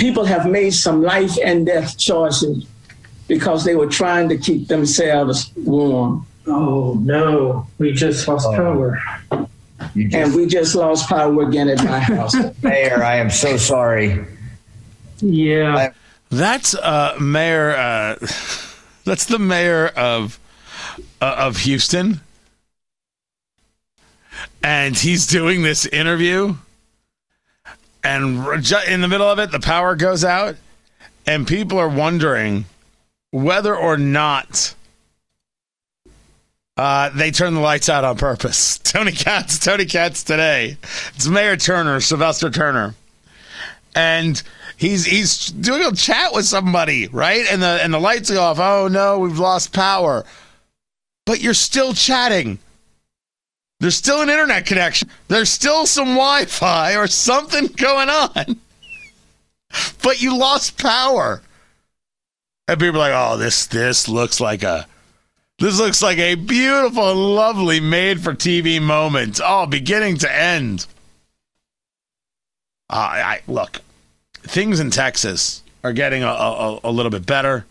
people have made some life and death choices because they were trying to keep themselves warm. Oh no, we just lost Oh. power. You just, And we just lost power again at my house. Mayor, I am so sorry. Yeah. I- That's uh, Mayor. Uh, that's the mayor of uh, of Houston, and he's doing this interview. And in the middle of it, the power goes out, and people are wondering whether or not uh, they turn the lights out on purpose. Tony Katz, Tony Katz today. It's Mayor Turner, Sylvester Turner and he's he's doing a chat with somebody, right? And the and the lights go off. Oh no, we've lost power. But you're still chatting. There's still an internet connection. There's still some Wi-Fi or something going on. But you lost power. And people are like, oh, this this looks like a this looks like a beautiful, lovely made for TV moment. Oh, beginning to end. Uh, I look, things in Texas are getting a, a, a little bit better.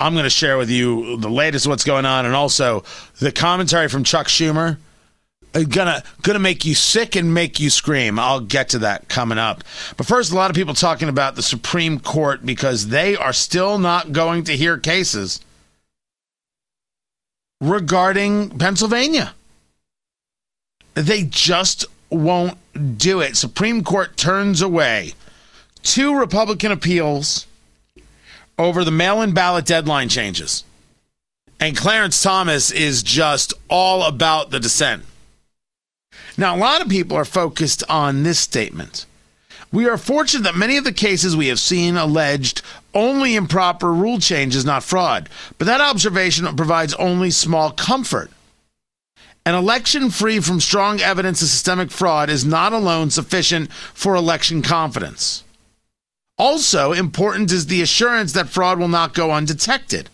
I'm going to share with you the latest what's going on, and also the commentary from Chuck Schumer. Uh, Gonna gonna make you sick and make you scream. I'll get to that coming up. But first, a lot of people talking about the Supreme Court because they are still not going to hear cases regarding Pennsylvania. They just won't do it. Supreme Court turns away two Republican appeals over the mail in ballot deadline changes. And Clarence Thomas is just all about the dissent. Now, a lot of people are focused on this statement. We are fortunate that many of the cases we have seen alleged only improper rule changes, not fraud. But that observation provides only small comfort. An election free from strong evidence of systemic fraud is not alone sufficient for election confidence. Also, important is the assurance that fraud will not go undetected.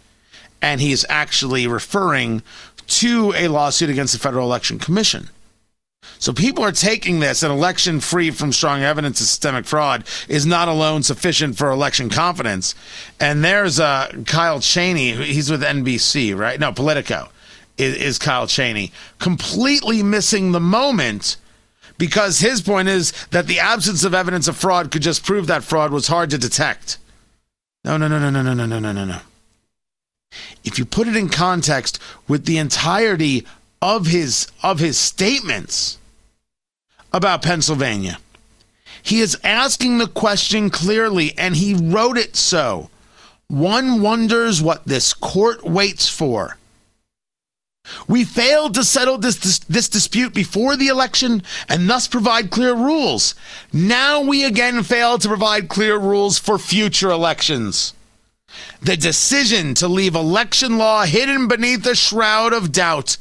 And he is actually referring to a lawsuit against the Federal Election Commission. So people are taking this an election free from strong evidence of systemic fraud is not alone sufficient for election confidence. And there's uh, Kyle Cheney, he's with NBC, right? No, Politico is, is Kyle Cheney, completely missing the moment because his point is that the absence of evidence of fraud could just prove that fraud was hard to detect. No, no, no, no, no, no, no, no, no, no. If you put it in context with the entirety of his of his statements about Pennsylvania, he is asking the question clearly, and he wrote it so. One wonders what this court waits for. We failed to settle this, this, this, dispute before the election and thus provide clear rules. Now we again fail to provide clear rules for future elections. The decision to leave election law hidden beneath a shroud of doubt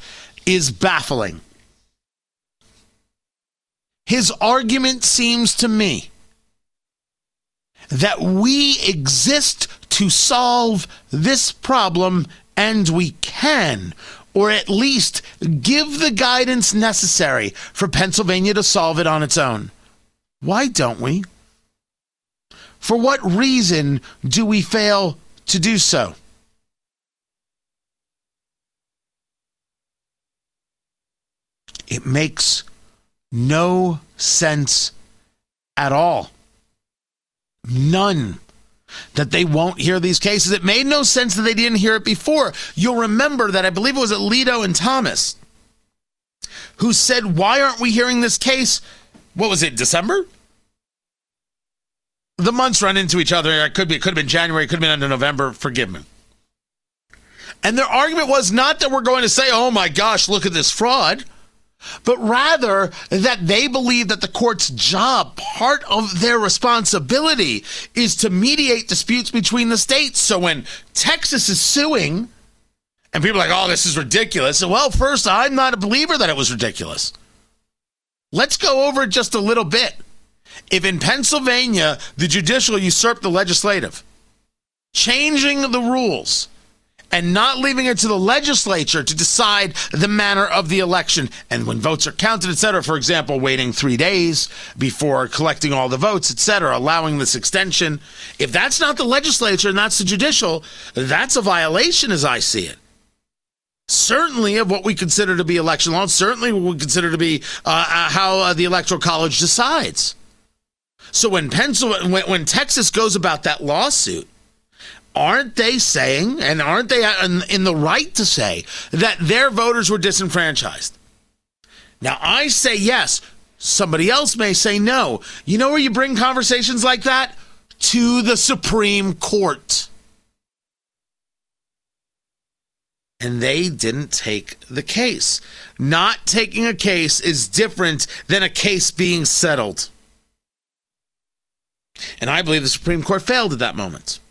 is baffling. His argument seems to me that we exist to solve this problem and we can, or at least give the guidance necessary for Pennsylvania to solve it on its own. Why don't we? For what reason do we fail to do so? It makes no sense at all. None. That they won't hear these cases. It made no sense that they didn't hear it before. You'll remember that I believe it was Alito and Thomas who said, Why aren't we hearing this case? What was it, December? The months run into each other. It could be, it could have been January, it could have been under November. Forgive me. And their argument was not that we're going to say, oh my gosh, look at this fraud but rather that they believe that the court's job, part of their responsibility, is to mediate disputes between the states. So when Texas is suing, and people are like, oh, this is ridiculous. Well, first, I'm not a believer that it was ridiculous. Let's go over just a little bit. If in Pennsylvania the judicial usurped the legislative, changing the rules, and not leaving it to the legislature to decide the manner of the election. And when votes are counted, et cetera, for example, waiting three days before collecting all the votes, et cetera, allowing this extension. If that's not the legislature and that's the judicial, that's a violation as I see it. Certainly of what we consider to be election law, certainly what we consider to be uh, uh, how uh, the Electoral College decides. So when Pennsylvania, when, when Texas goes about that lawsuit, aren't they saying, and aren't they in, the right to say, that their voters were disenfranchised? Now, I say yes. Somebody else may say no. You know where you bring conversations like that? To the Supreme Court. And they didn't take the case. Not taking a case is different than a case being settled. And I believe the Supreme Court failed at that moment.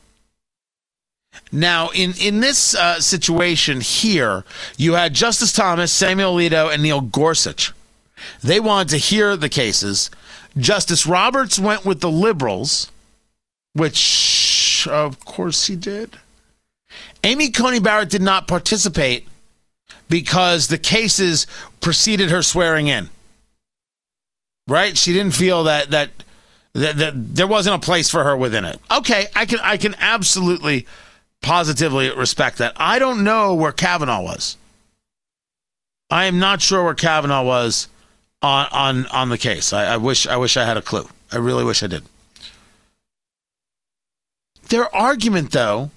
Now, in in this uh, situation here, you had Justice Thomas, Samuel Alito, and Neil Gorsuch. They wanted to hear the cases. Justice Roberts went with the liberals, which of course he did. Amy Coney Barrett did not participate because the cases preceded her swearing in. Right? She didn't feel that that that, that there wasn't a place for her within it. Okay, I can I can absolutely positively respect that. I don't know where Kavanaugh was. I am not sure where Kavanaugh was on on on the case. I, I wish I wish I had a clue. I really wish I did. Their argument, though,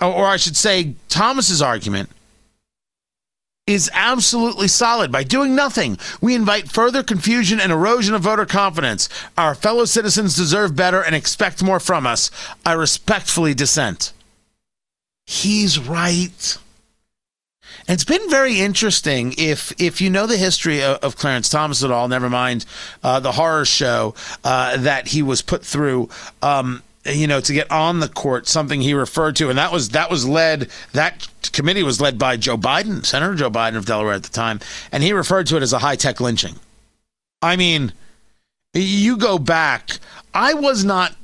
or I should say, Thomas's argument, is absolutely solid. By doing nothing, we invite further confusion and erosion of voter confidence. Our fellow citizens deserve better and expect more from us. I respectfully dissent. He's right. And it's been very interesting if if you know the history of, of Clarence Thomas at all. Never mind uh, the horror show uh, that he was put through. Um, you know, to get on the court, something he referred to, and that was that was led that committee was led by Joe Biden, Senator Joe Biden of Delaware at the time, and he referred to it as a high tech lynching. I mean, you go back, I was not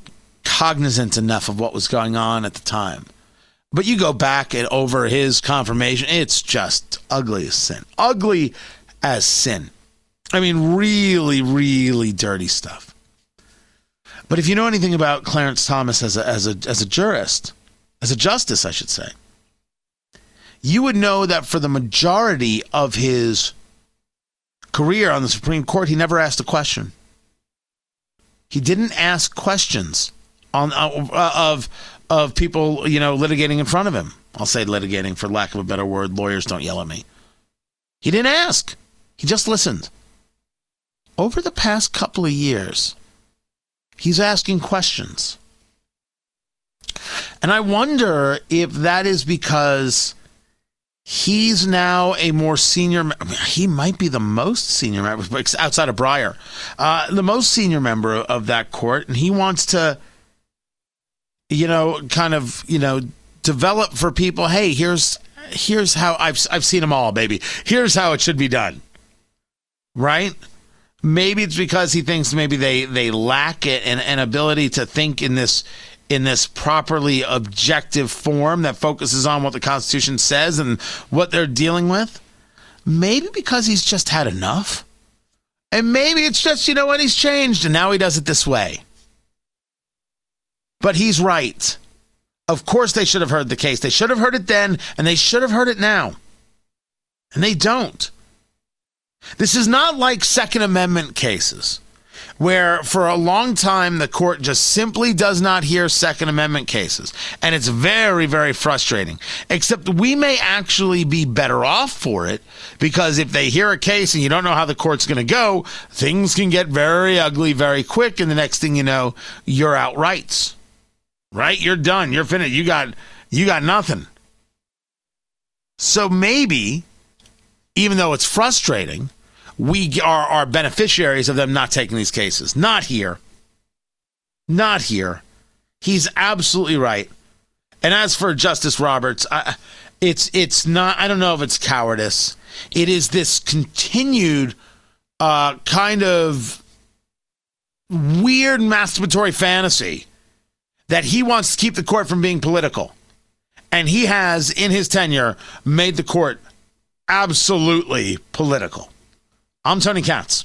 cognizant enough of what was going on at the time but you go back and over his confirmation, it's just ugly as sin. Ugly as sin. I mean, really, really dirty stuff. But if you know anything about Clarence Thomas as a, as a, as a jurist, as a justice, I should say, you would know that for the majority of his career on the Supreme Court, he never asked a question. He didn't ask questions on uh, of of people, you know, litigating in front of him. I'll say litigating for lack of a better word. Lawyers don't yell at me. He didn't ask. He just listened. Over the past couple of years, he's asking questions. And I wonder if that is because he's now a more senior he might be the most senior member outside of Breyer, uh, the most senior member of that court, and he wants to you know, kind of, you know, develop for people, hey, here's here's how I've I've seen them all, baby. Here's how it should be done. Right? Maybe it's because he thinks maybe they they lack it an, an ability to think in this in this properly objective form that focuses on what the Constitution says and what they're dealing with. Maybe because he's just had enough. And maybe it's just, you know what, he's changed and now he does it this way. But he's right. Of course, they should have heard the case. They should have heard it then, and they should have heard it now. And they don't. This is not like Second Amendment cases, where for a long time the court just simply does not hear Second Amendment cases. And it's very, very frustrating. Except we may actually be better off for it because if they hear a case and you don't know how the court's going to go, things can get very ugly very quick. And the next thing you know, you're out rights right? You're done. You're finished. You got you got nothing. So maybe, even though it's frustrating, we are, are beneficiaries of them not taking these cases. Not here. Not here. He's absolutely right. And as for Justice Roberts, I, it's it's not. I don't know if it's cowardice. It is this continued uh, kind of weird masturbatory fantasy that he wants to keep the court from being political. And he has, in his tenure, made the court absolutely political. I'm Tony Katz.